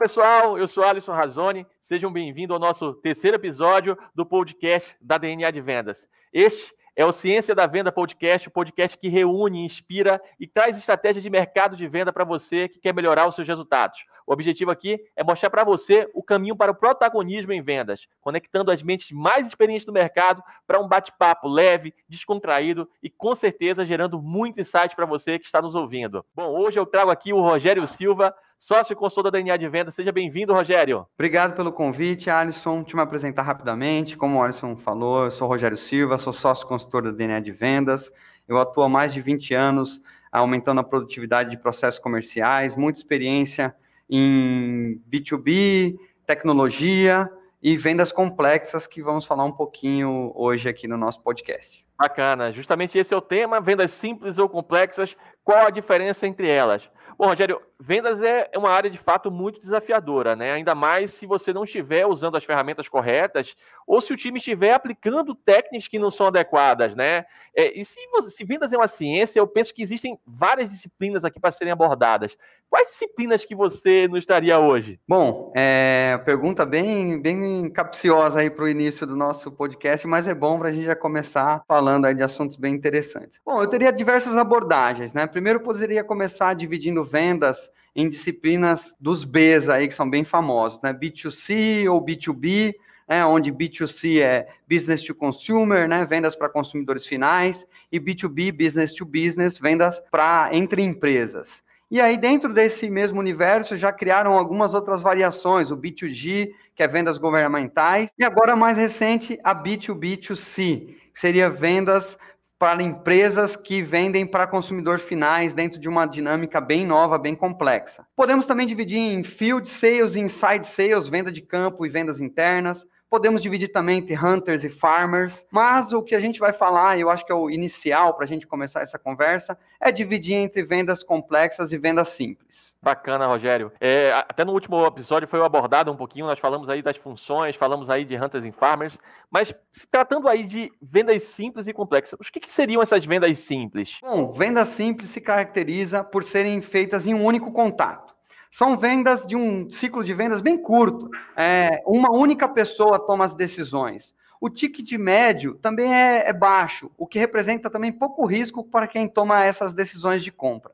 pessoal, eu sou Alisson Razoni. Sejam bem-vindos ao nosso terceiro episódio do podcast da DNA de Vendas. Este é o Ciência da Venda Podcast, o podcast que reúne, inspira e traz estratégia de mercado de venda para você que quer melhorar os seus resultados. O objetivo aqui é mostrar para você o caminho para o protagonismo em vendas, conectando as mentes mais experientes do mercado para um bate-papo leve, descontraído e com certeza gerando muito insight para você que está nos ouvindo. Bom, hoje eu trago aqui o Rogério Silva, sócio e consultor da DNA de Venda. Seja bem-vindo, Rogério. Obrigado pelo convite, Alisson. Deixa eu me apresentar rapidamente. Como o Alisson falou, eu sou Rogério Silva, sou sócio consultor da DNA de Vendas. Eu atuo há mais de 20 anos aumentando a produtividade de processos comerciais, muita experiência em B2B, tecnologia e vendas complexas que vamos falar um pouquinho hoje aqui no nosso podcast. Bacana, justamente esse é o tema, vendas simples ou complexas, qual a diferença entre elas? Bom, Rogério, vendas é uma área de fato muito desafiadora, né? Ainda mais se você não estiver usando as ferramentas corretas ou se o time estiver aplicando técnicas que não são adequadas, né? É, e se, se vendas é uma ciência, eu penso que existem várias disciplinas aqui para serem abordadas. Quais disciplinas que você não estaria hoje? Bom, é, pergunta bem, bem capciosa aí para o início do nosso podcast, mas é bom para a gente já começar falando aí de assuntos bem interessantes. Bom, eu teria diversas abordagens, né? Primeiro, eu poderia começar dividindo vendas em disciplinas dos Bs aí, que são bem famosos, né? B2C ou B2B, né? onde B2C é Business to Consumer, né? vendas para consumidores finais, e B2B, Business to Business, vendas para entre empresas. E aí, dentro desse mesmo universo, já criaram algumas outras variações, o B2G, que é vendas governamentais, e agora, mais recente, a B2B2C, que seria vendas para empresas que vendem para consumidor finais dentro de uma dinâmica bem nova, bem complexa. Podemos também dividir em field sales e inside sales, venda de campo e vendas internas. Podemos dividir também entre hunters e farmers, mas o que a gente vai falar, eu acho que é o inicial para a gente começar essa conversa, é dividir entre vendas complexas e vendas simples. Bacana, Rogério. É, até no último episódio foi abordado um pouquinho, nós falamos aí das funções, falamos aí de hunters e farmers, mas se tratando aí de vendas simples e complexas, o que, que seriam essas vendas simples? Bom, venda simples se caracteriza por serem feitas em um único contato. São vendas de um ciclo de vendas bem curto. É, uma única pessoa toma as decisões. O ticket médio também é, é baixo, o que representa também pouco risco para quem toma essas decisões de compra.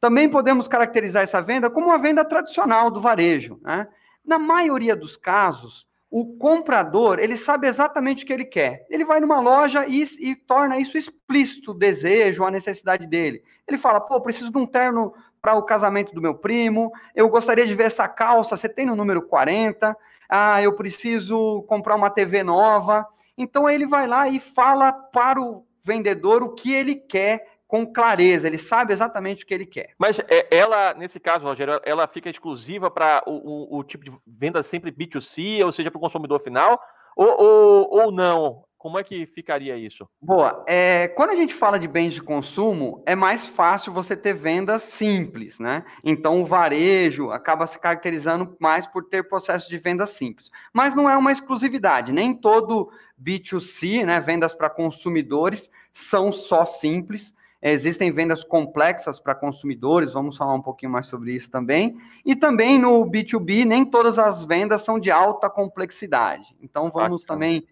Também podemos caracterizar essa venda como uma venda tradicional do varejo. Né? Na maioria dos casos, o comprador ele sabe exatamente o que ele quer. Ele vai numa loja e, e torna isso explícito, o desejo, a necessidade dele. Ele fala, pô, preciso de um terno para o casamento do meu primo, eu gostaria de ver essa calça, você tem no número 40, ah, eu preciso comprar uma TV nova. Então ele vai lá e fala para o vendedor o que ele quer com clareza, ele sabe exatamente o que ele quer. Mas é, ela, nesse caso, Rogério, ela fica exclusiva para o, o, o, tipo de venda sempre B2C, ou seja, para o consumidor final, ou, ou, ou não? Como é que ficaria isso? Boa. É, quando a gente fala de bens de consumo, é mais fácil você ter vendas simples, né? Então, o varejo acaba se caracterizando mais por ter processos de venda simples. Mas não é uma exclusividade. Nem todo B2C, né, vendas para consumidores, são só simples. Existem vendas complexas para consumidores, vamos falar um pouquinho mais sobre isso também. E também no B2B, nem todas as vendas são de alta complexidade. Então, vamos Bacana. também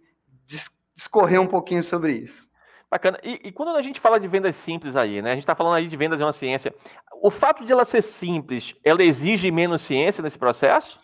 discorrer um pouquinho sobre isso. Bacana. E, e, quando a gente fala de vendas simples aí, né? A gente está falando aí de vendas é uma ciência. O fato de ela ser simples, ela exige menos ciência nesse processo?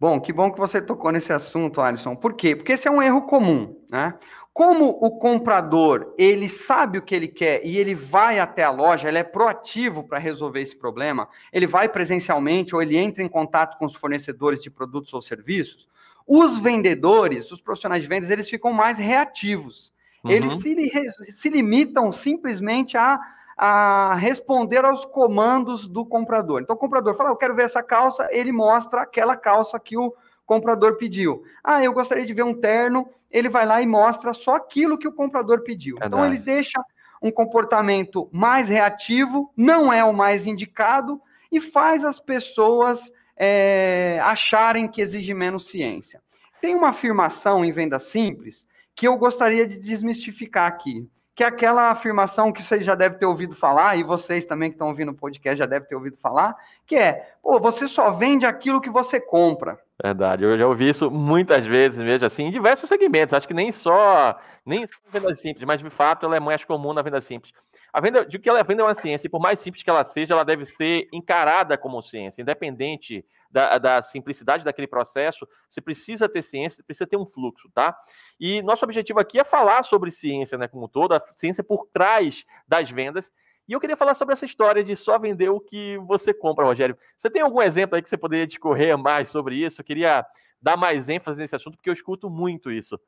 Bom, que bom que você tocou nesse assunto, Alisson. Por quê? Porque esse é um erro comum, né? Como o comprador, ele sabe o que ele quer e ele vai até a loja, ele é proativo para resolver esse problema, ele vai presencialmente ou ele entra em contato com os fornecedores de produtos ou serviços, os vendedores, os profissionais de vendas, eles ficam mais reativos. Uhum. Eles se, se limitam simplesmente a, a responder aos comandos do comprador. Então, o comprador fala, eu quero ver essa calça, ele mostra aquela calça que o comprador pediu. Ah, eu gostaria de ver um terno, ele vai lá e mostra só aquilo que o comprador pediu. Verdade. Então, ele deixa um comportamento mais reativo, não é o mais indicado, e faz as pessoas é, acharem que exige menos ciência. Tem uma afirmação em venda simples que eu gostaria de desmistificar aqui, que é aquela afirmação que vocês já devem ter ouvido falar, e vocês também que estão ouvindo o podcast já devem ter ouvido falar, que é, pô, você só vende aquilo que você compra. Verdade, eu já ouvi isso muitas vezes mesmo, assim, em diversos segmentos, acho que nem só, nem só venda simples, mas de fato ela é mais comum na venda simples. A venda, de que ela é venda é uma ciência, e por mais simples que ela seja, ela deve ser encarada como ciência, independente da, da, simplicidade daquele processo, você precisa ter ciência, precisa ter um fluxo, tá? E nosso objetivo aqui é falar sobre ciência, né, como toda, a ciência por trás das vendas. E eu queria falar sobre essa história de só vender o que você compra, Rogério. Você tem algum exemplo aí que você poderia discorrer mais sobre isso? Eu queria dar mais ênfase nesse assunto, porque eu escuto muito isso.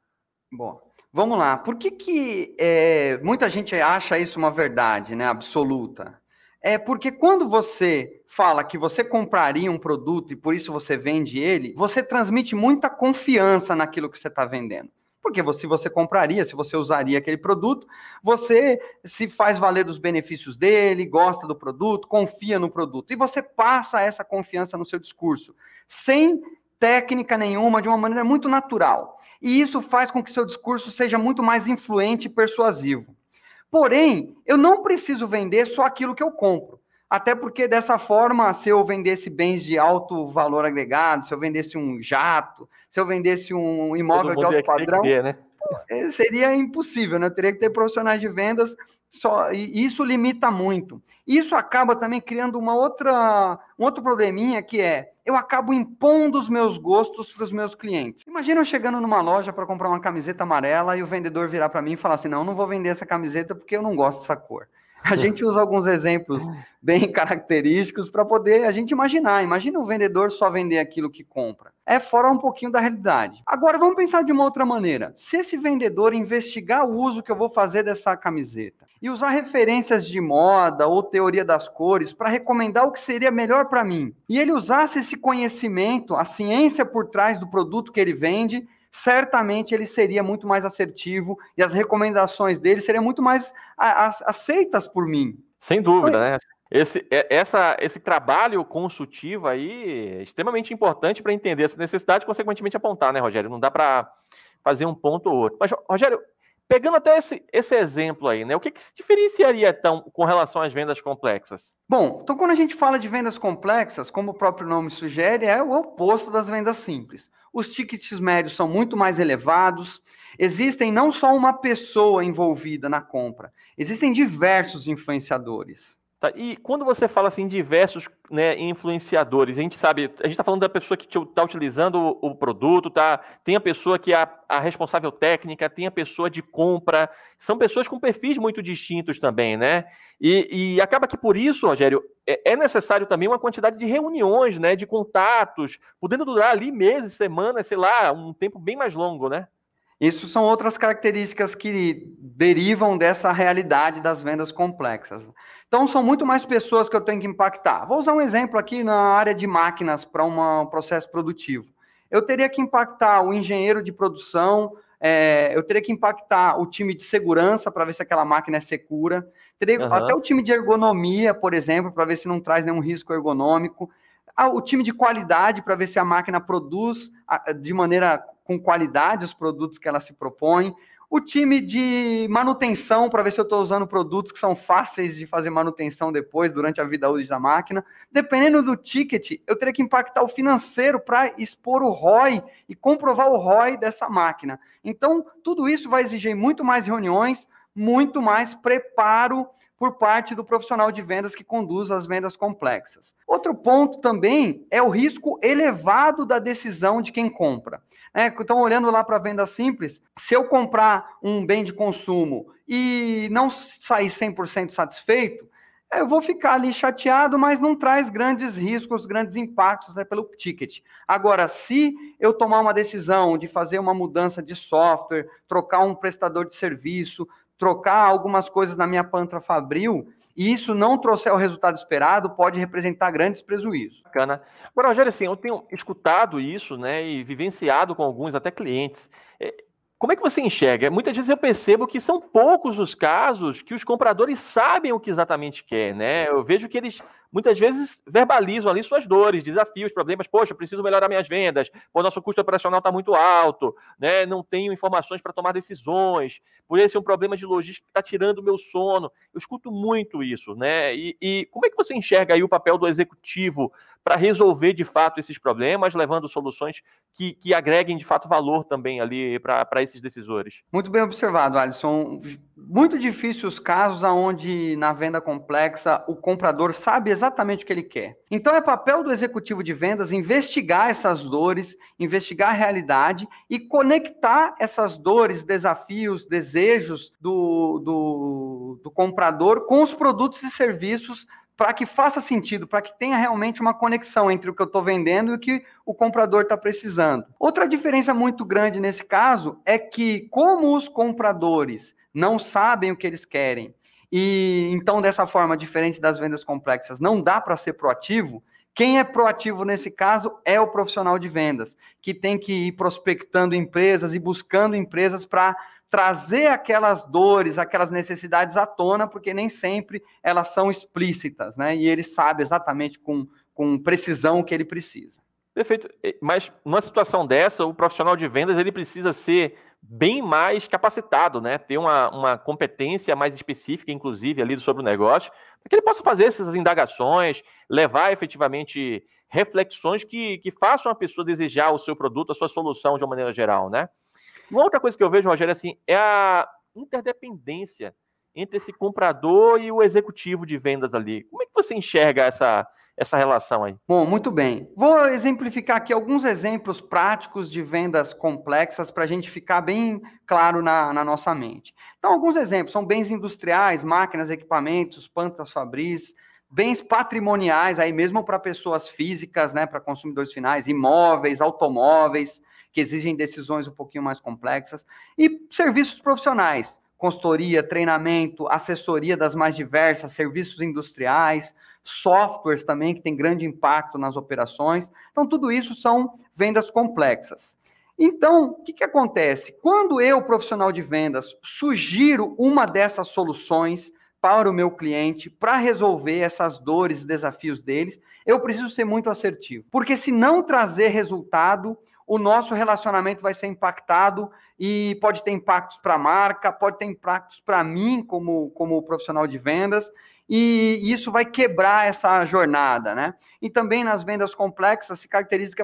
Bom, vamos lá. Por que, que é, muita gente acha isso uma verdade né, absoluta? É porque quando você fala que você compraria um produto e por isso você vende ele, você transmite muita confiança naquilo que você está vendendo. Porque se você compraria, se você usaria aquele produto, você se faz valer dos benefícios dele, gosta do produto, confia no produto. E você passa essa confiança no seu discurso, sem técnica nenhuma, de uma maneira muito natural. E isso faz com que seu discurso seja muito mais influente e persuasivo. Porém, eu não preciso vender só aquilo que eu compro. Até porque dessa forma, se eu vendesse bens de alto valor agregado, se eu vendesse um jato, se eu vendesse um imóvel de alto padrão, ter, né? Eh, seria impossível, né? Eu teria que ter profissionais de vendas só, isso limita muito. Isso acaba também criando uma outra, um outro probleminha que é eu acabo impondo os meus gostos para os meus clientes. Imagina eu chegando numa loja para comprar uma camiseta amarela e o vendedor virar para mim e falar assim: não, não vou vender essa camiseta porque eu não gosto dessa cor. A gente usa alguns exemplos bem característicos para poder a gente imaginar. Imagina um vendedor só vender aquilo que compra. É fora um pouquinho da realidade. Agora vamos pensar de uma outra maneira. Se esse vendedor investigar o uso que eu vou fazer dessa camiseta e usar referências de moda ou teoria das cores para recomendar o que seria melhor para mim, e ele usasse esse conhecimento, a ciência por trás do produto que ele vende, certamente ele seria muito mais assertivo e as recomendações dele seriam muito mais aceitas por mim. Sem dúvida, né? Esse, é, essa, esse trabalho consultivo aí é extremamente importante para entender essa necessidade e, consequentemente, apontar, né, Rogério? Não dá para fazer um ponto ou outro. Mas, Rogério, pegando até esse, esse exemplo aí, né? O que, que se diferenciaria, então, com relação às vendas complexas? Bom, então quando a gente fala de vendas complexas, como o próprio nome sugere, é o oposto das vendas simples os tickets médios são muito mais elevados. Existem não só uma pessoa envolvida na compra, existem diversos influenciadores. Tá, e quando você fala assim, diversos né, influenciadores, a gente sabe, a gente está falando da pessoa que está utilizando o, o, produto, tá? Tem a pessoa que é a, a, responsável técnica, tem a pessoa de compra, são pessoas com perfis muito distintos também, né? E, e acaba que por isso, Rogério, é, é, necessário também uma quantidade de reuniões, né? De contatos, podendo durar ali meses, semanas, sei lá, um tempo bem mais longo, né? Isso são outras características que derivam dessa realidade das vendas complexas. Então, são muito mais pessoas que eu tenho que impactar. Vou usar um exemplo aqui na área de máquinas para um processo produtivo. Eu teria que impactar o engenheiro de produção, é, eu teria que impactar o time de segurança para ver se aquela máquina é segura, teria uhum. até o time de ergonomia, por exemplo, para ver se não traz nenhum risco ergonômico, ah, o time de qualidade para ver se a máquina produz de maneira com qualidade os produtos que ela se propõe, o time de manutenção, para ver se eu estou usando produtos que são fáceis de fazer manutenção depois, durante a vida útil da máquina. Dependendo do ticket, eu teria que impactar o financeiro para expor o ROI e comprovar o ROI dessa máquina. Então, tudo isso vai exigir muito mais reuniões, muito mais preparo por parte do profissional de vendas que conduz as vendas complexas. Outro ponto também é o risco elevado da decisão de quem compra. É, então, olhando lá para a venda simples, se eu comprar um bem de consumo e não sair 100% satisfeito, eu vou ficar ali chateado, mas não traz grandes riscos, grandes impactos né, pelo ticket. Agora, se eu tomar uma decisão de fazer uma mudança de software, trocar um prestador de serviço, trocar algumas coisas na minha pantra fabril, e isso não trouxer o resultado esperado, pode representar grandes prejuízos. Bacana. Agora, Rogério, assim, eu tenho escutado isso, né, e vivenciado com alguns, até clientes. É, como é que você enxerga? Muitas vezes eu percebo que são poucos os casos que os compradores sabem o que exatamente quer, né? Eu vejo que eles muitas vezes verbalizam ali suas dores, desafios, problemas. Poxa, preciso melhorar minhas vendas, o nosso custo operacional está muito alto, né? não tenho informações para tomar decisões, por esse é um problema de logística que está tirando o meu sono. Eu escuto muito isso, né? E, e como é que você enxerga aí o papel do executivo para resolver de fato esses problemas, levando soluções que, que agreguem de fato valor também ali para esses decisores? Muito bem observado, Alisson. Muito difícil os casos onde na venda complexa o comprador sabe exatamente o que ele quer. Então é papel do executivo de vendas investigar essas dores, investigar a realidade e conectar essas dores, desafios, desejos do, do, do comprador com os produtos e serviços para que faça sentido, para que tenha realmente uma conexão entre o que eu estou vendendo e o que o comprador está precisando. Outra diferença muito grande nesse caso é que, como os compradores não sabem o que eles querem, e então, dessa forma, diferente das vendas complexas, não dá para ser proativo. Quem é proativo nesse caso é o profissional de vendas, que tem que ir prospectando empresas e buscando empresas para trazer aquelas dores, aquelas necessidades à tona, porque nem sempre elas são explícitas, né? E ele sabe exatamente com, com precisão o que ele precisa. Perfeito. Mas numa situação dessa, o profissional de vendas ele precisa ser bem mais capacitado, né? Ter uma, uma competência mais específica, inclusive, ali sobre o negócio, para que ele possa fazer essas indagações, levar efetivamente reflexões que, que façam a pessoa desejar o seu produto, a sua solução de uma maneira geral, né? Uma outra coisa que eu vejo, Rogério, assim, é a interdependência entre esse comprador e o executivo de vendas ali. Como é que você enxerga essa, essa relação aí? Bom, muito bem. Vou exemplificar aqui alguns exemplos práticos de vendas complexas para a gente ficar bem claro na, na, nossa mente. Então, alguns exemplos são bens industriais, máquinas, equipamentos, plantas fabris, bens patrimoniais, aí mesmo para pessoas físicas, né, para consumidores finais, imóveis, automóveis, que exigem decisões um pouquinho mais complexas, e serviços profissionais, consultoria, treinamento, assessoria das mais diversas, serviços industriais, softwares também, que tem grande impacto nas operações. Então, tudo isso são vendas complexas. Então, o que, que acontece? Quando eu, profissional de vendas, sugiro uma dessas soluções para o meu cliente, para resolver essas dores e desafios deles, eu preciso ser muito assertivo. Porque se não trazer resultado, o nosso relacionamento vai ser impactado e pode ter impactos para a marca, pode ter impactos para mim como, como profissional de vendas, e isso vai quebrar essa jornada, né? E também nas vendas complexas se caracteriza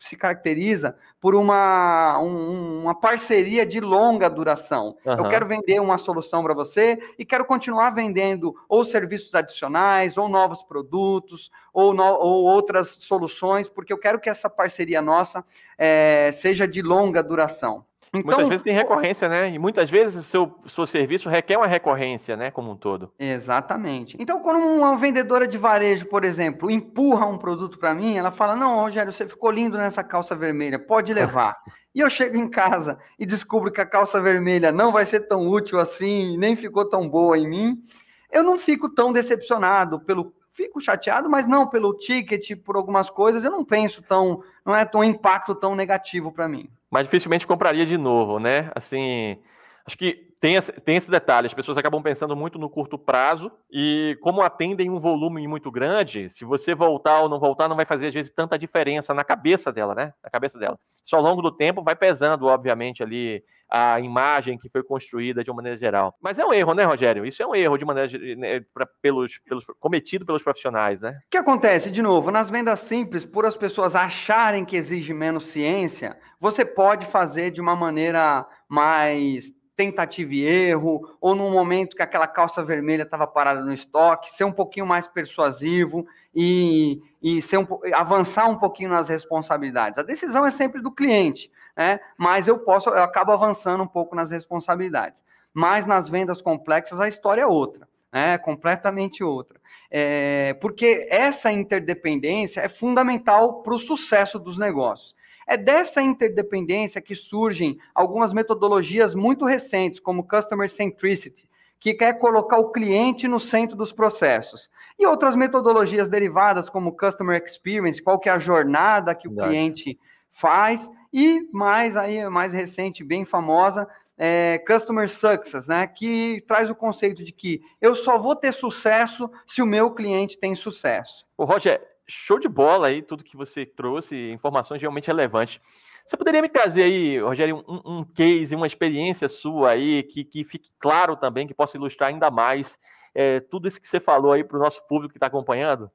se caracteriza por uma, um, uma parceria de longa duração. Uhum. Eu quero vender uma solução para você e quero continuar vendendo ou serviços adicionais, ou novos produtos, ou, no, ou outras soluções, porque eu quero que essa parceria nossa é, seja de longa duração. Então, muitas vezes tem recorrência, né? E muitas vezes o seu, seu serviço requer uma recorrência, né? Como um todo. Exatamente. Então, quando uma vendedora de varejo, por exemplo, empurra um produto para mim, ela fala: Não, Rogério, você ficou lindo nessa calça vermelha, pode levar. e eu chego em casa e descubro que a calça vermelha não vai ser tão útil assim, nem ficou tão boa em mim. Eu não fico tão decepcionado pelo fico chateado, mas não pelo ticket, por algumas coisas, eu não penso tão, não é tão impacto tão negativo para mim mas dificilmente compraria de novo, né? Assim, acho que tem esse, tem esse detalhe, as pessoas acabam pensando muito no curto prazo e como atendem um volume muito grande, se você voltar ou não voltar, não vai fazer às vezes tanta diferença na cabeça dela, né? Na cabeça dela. Só ao longo do tempo vai pesando, obviamente, ali a imagem que foi construída de uma maneira geral. Mas é um erro, né, Rogério? Isso é um erro de maneira né, pra, pelos, pelos, cometido pelos profissionais, né? O que acontece, de novo, nas vendas simples, por as pessoas acharem que exige menos ciência, você pode fazer de uma maneira mais tentativa e erro, ou num momento que aquela calça vermelha estava parada no estoque, ser um pouquinho mais persuasivo e, e ser um, avançar um pouquinho nas responsabilidades. A decisão é sempre do cliente, né? mas eu posso, eu acabo avançando um pouco nas responsabilidades. Mas nas vendas complexas a história é outra, né? completamente outra. É, porque essa interdependência é fundamental para o sucesso dos negócios. É dessa interdependência que surgem algumas metodologias muito recentes, como Customer Centricity, que quer colocar o cliente no centro dos processos. E outras metodologias derivadas, como Customer Experience, qual que é a jornada que o Verdade. cliente faz, e mais aí, mais recente, bem famosa, é, Customer Success, né, que traz o conceito de que eu só vou ter sucesso se o meu cliente tem sucesso. O Roger, show de bola aí, tudo que você trouxe, informações realmente relevantes. Você poderia me trazer aí, Rogério, um, um case, uma experiência sua aí, que, que fique claro também, que possa ilustrar ainda mais é, tudo isso que você falou aí para o nosso público que está acompanhando?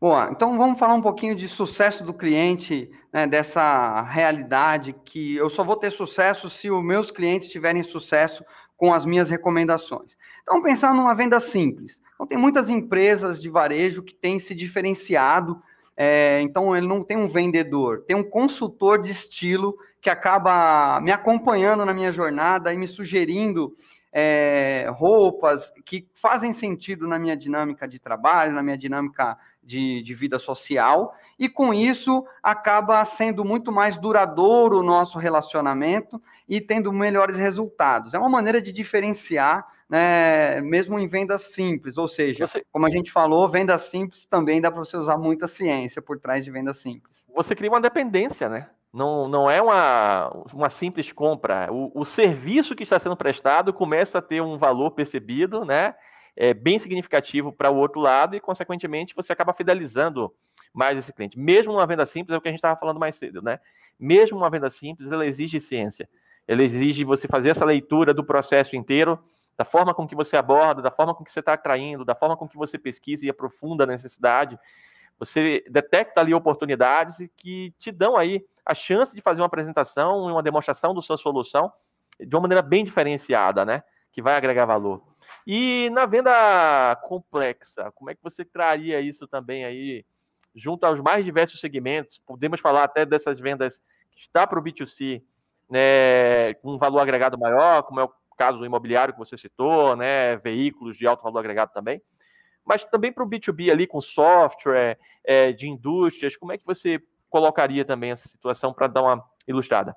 Boa, então vamos falar um pouquinho de sucesso do cliente, né, dessa realidade que eu só vou ter sucesso se os meus clientes tiverem sucesso com as minhas recomendações. Então, pensar numa venda simples. Então, tem muitas empresas de varejo que têm se diferenciado é, então, ele não tem um vendedor, tem um consultor de estilo que acaba me acompanhando na minha jornada e me sugerindo é, roupas que fazem sentido na minha dinâmica de trabalho, na minha dinâmica de, de, vida social, e com isso acaba sendo muito mais duradouro o nosso relacionamento e tendo melhores resultados. É uma maneira de diferenciar né, mesmo em vendas simples, ou seja, você... como a gente falou, vendas simples também dá para você usar muita ciência por trás de vendas simples. Você cria uma dependência, né? Não, não é uma, uma simples compra. O, o serviço que está sendo prestado começa a ter um valor percebido, né? É bem significativo para o outro lado e, consequentemente, você acaba fidelizando mais esse cliente. Mesmo uma venda simples, é o que a gente estava falando mais cedo, né? Mesmo uma venda simples, ela exige ciência. Ela exige você fazer essa leitura do processo inteiro, da forma com que você aborda, da forma com que você está atraindo, da forma com que você pesquisa e aprofunda a necessidade, você detecta ali oportunidades que te dão aí a chance de fazer uma apresentação e uma demonstração da sua solução de uma maneira bem diferenciada, né? Que vai agregar valor. E na venda complexa, como é que você traria isso também aí junto aos mais diversos segmentos? Podemos falar até dessas vendas que está para o B2C, né, com um valor agregado maior, como é o caso do imobiliário que você citou, né, veículos de alto valor agregado também, mas também para o B2B ali com software, é, de indústrias, como é que você colocaria também essa situação para dar uma ilustrada?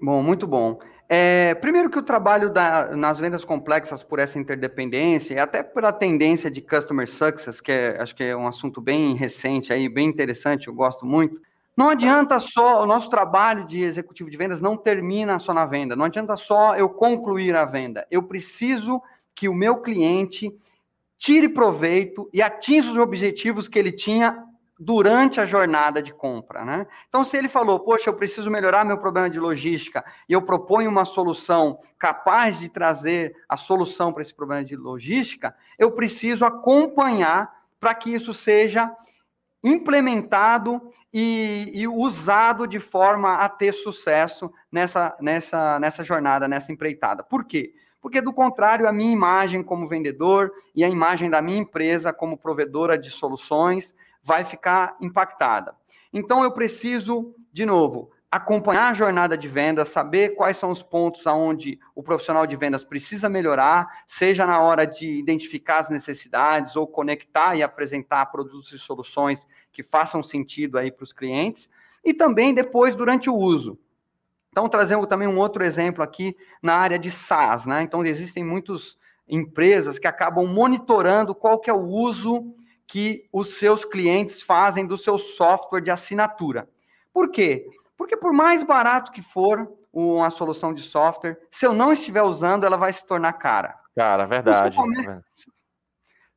Bom, muito bom. É, primeiro que o trabalho da, nas vendas complexas por essa interdependência e até pela tendência de customer success, que é, acho que é um assunto bem recente aí, bem interessante, eu gosto muito. Não adianta só, o nosso trabalho de executivo de vendas não termina só na venda, não adianta só eu concluir a venda. Eu preciso que o meu cliente tire proveito e atinja os objetivos que ele tinha durante a jornada de compra, né? Então, se ele falou, poxa, eu preciso melhorar meu problema de logística e eu proponho uma solução capaz de trazer a solução para esse problema de logística, eu preciso acompanhar para que isso seja implementado e, e, usado de forma a ter sucesso nessa, nessa, nessa jornada, nessa empreitada. Por quê? Porque, do contrário, a minha imagem como vendedor e a imagem da minha empresa como provedora de soluções vai ficar impactada. Então, eu preciso, de novo, acompanhar a jornada de vendas, saber quais são os pontos aonde o profissional de vendas precisa melhorar, seja na hora de identificar as necessidades ou conectar e apresentar produtos e soluções que façam sentido aí para os clientes, e também depois durante o uso. Então, trazendo também um outro exemplo aqui na área de SaaS, né? Então, existem muitas empresas que acabam monitorando qual que é o uso que os seus clientes fazem do seu software de assinatura. Por quê? Porque por mais barato que for uma solução de software, se eu não estiver usando, ela vai se tornar cara. Cara, verdade. Se eu, come...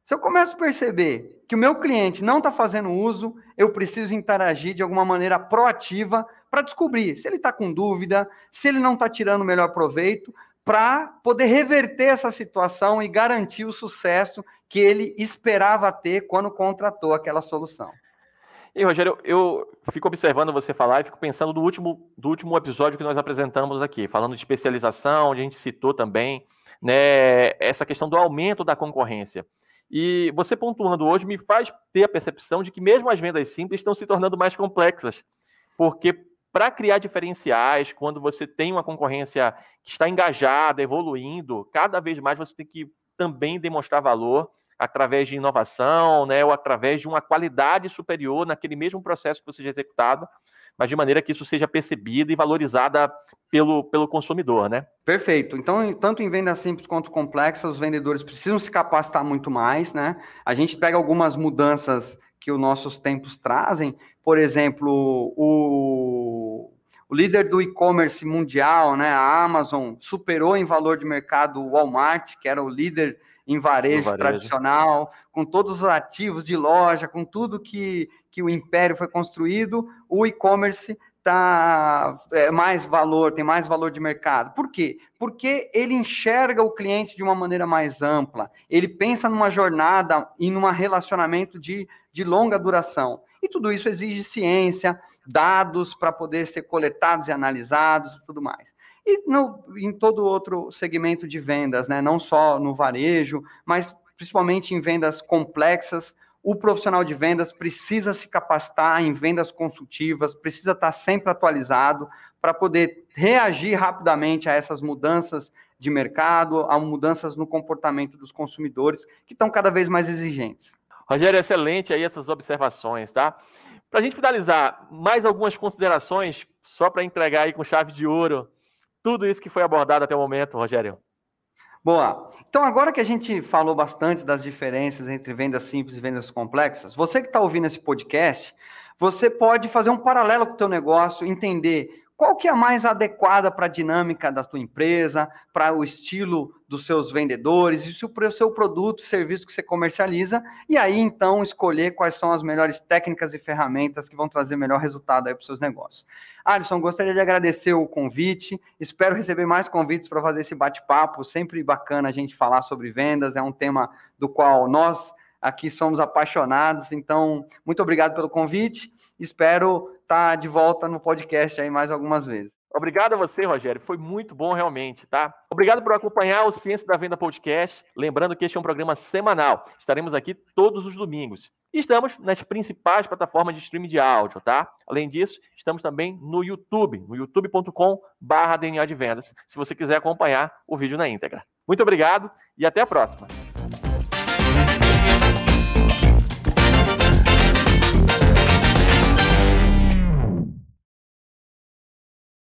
se eu começo a perceber que o meu cliente não está fazendo uso, eu preciso interagir de alguma maneira proativa para descobrir se ele está com dúvida, se ele não está tirando o melhor proveito, para poder reverter essa situação e garantir o sucesso que ele esperava ter quando contratou aquela solução. E, Rogério, eu fico observando você falar e fico pensando do último, do último episódio que nós apresentamos aqui, falando de especialização, onde a gente citou também né, essa questão do aumento da concorrência. E você pontuando hoje me faz ter a percepção de que mesmo as vendas simples estão se tornando mais complexas, porque para criar diferenciais, quando você tem uma concorrência que está engajada, evoluindo, cada vez mais você tem que também demonstrar valor através de inovação, né, ou através de uma qualidade superior naquele mesmo processo que você já executado, mas de maneira que isso seja percebido e valorizada pelo, pelo consumidor, né? Perfeito. Então, tanto em vendas simples quanto complexas, os vendedores precisam se capacitar muito mais, né? A gente pega algumas mudanças que os nossos tempos trazem, por exemplo, o, o líder do e-commerce mundial, né, a Amazon, superou em valor de mercado o Walmart, que era o líder em varejo, varejo, tradicional, com todos os ativos de loja, com tudo que, que o império foi construído, o e-commerce tá é, mais valor, tem mais valor de mercado. Por quê? Porque ele enxerga o cliente de uma maneira mais ampla. Ele pensa numa jornada e num relacionamento de, de longa duração. E tudo isso exige ciência, dados para poder ser coletados e analisados e tudo mais e no, em todo outro segmento de vendas, né? não só no varejo, mas principalmente em vendas complexas. O profissional de vendas precisa se capacitar em vendas consultivas, precisa estar sempre atualizado para poder reagir rapidamente a essas mudanças de mercado, a mudanças no comportamento dos consumidores, que estão cada vez mais exigentes. Rogério, excelente aí essas observações, tá? Para a gente finalizar, mais algumas considerações, só para entregar aí com chave de ouro tudo isso que foi abordado até o momento, Rogério. Boa. Então, agora que a gente falou bastante das diferenças entre vendas simples e vendas complexas, você que está ouvindo esse podcast, você pode fazer um paralelo com o teu negócio, entender qual que é a mais adequada para a dinâmica da tua empresa, para o estilo dos seus vendedores, e para o seu produto, serviço que você comercializa, e aí então escolher quais são as melhores técnicas e ferramentas que vão trazer melhor resultado para os seus negócios. Alisson, gostaria de agradecer o convite, espero receber mais convites para fazer esse bate-papo, sempre bacana a gente falar sobre vendas, é um tema do qual nós aqui somos apaixonados, então muito obrigado pelo convite, espero estar tá de volta no podcast aí mais algumas vezes. Obrigado a você, Rogério. Foi muito bom realmente, tá? Obrigado por acompanhar o Ciência da Venda Podcast. Lembrando que este é um programa semanal. Estaremos aqui todos os domingos. Estamos nas principais plataformas de streaming de áudio, tá? Além disso, estamos também no YouTube, no youtube.com/barra DNA de Vendas, se você quiser acompanhar o vídeo na íntegra. Muito obrigado e até a próxima.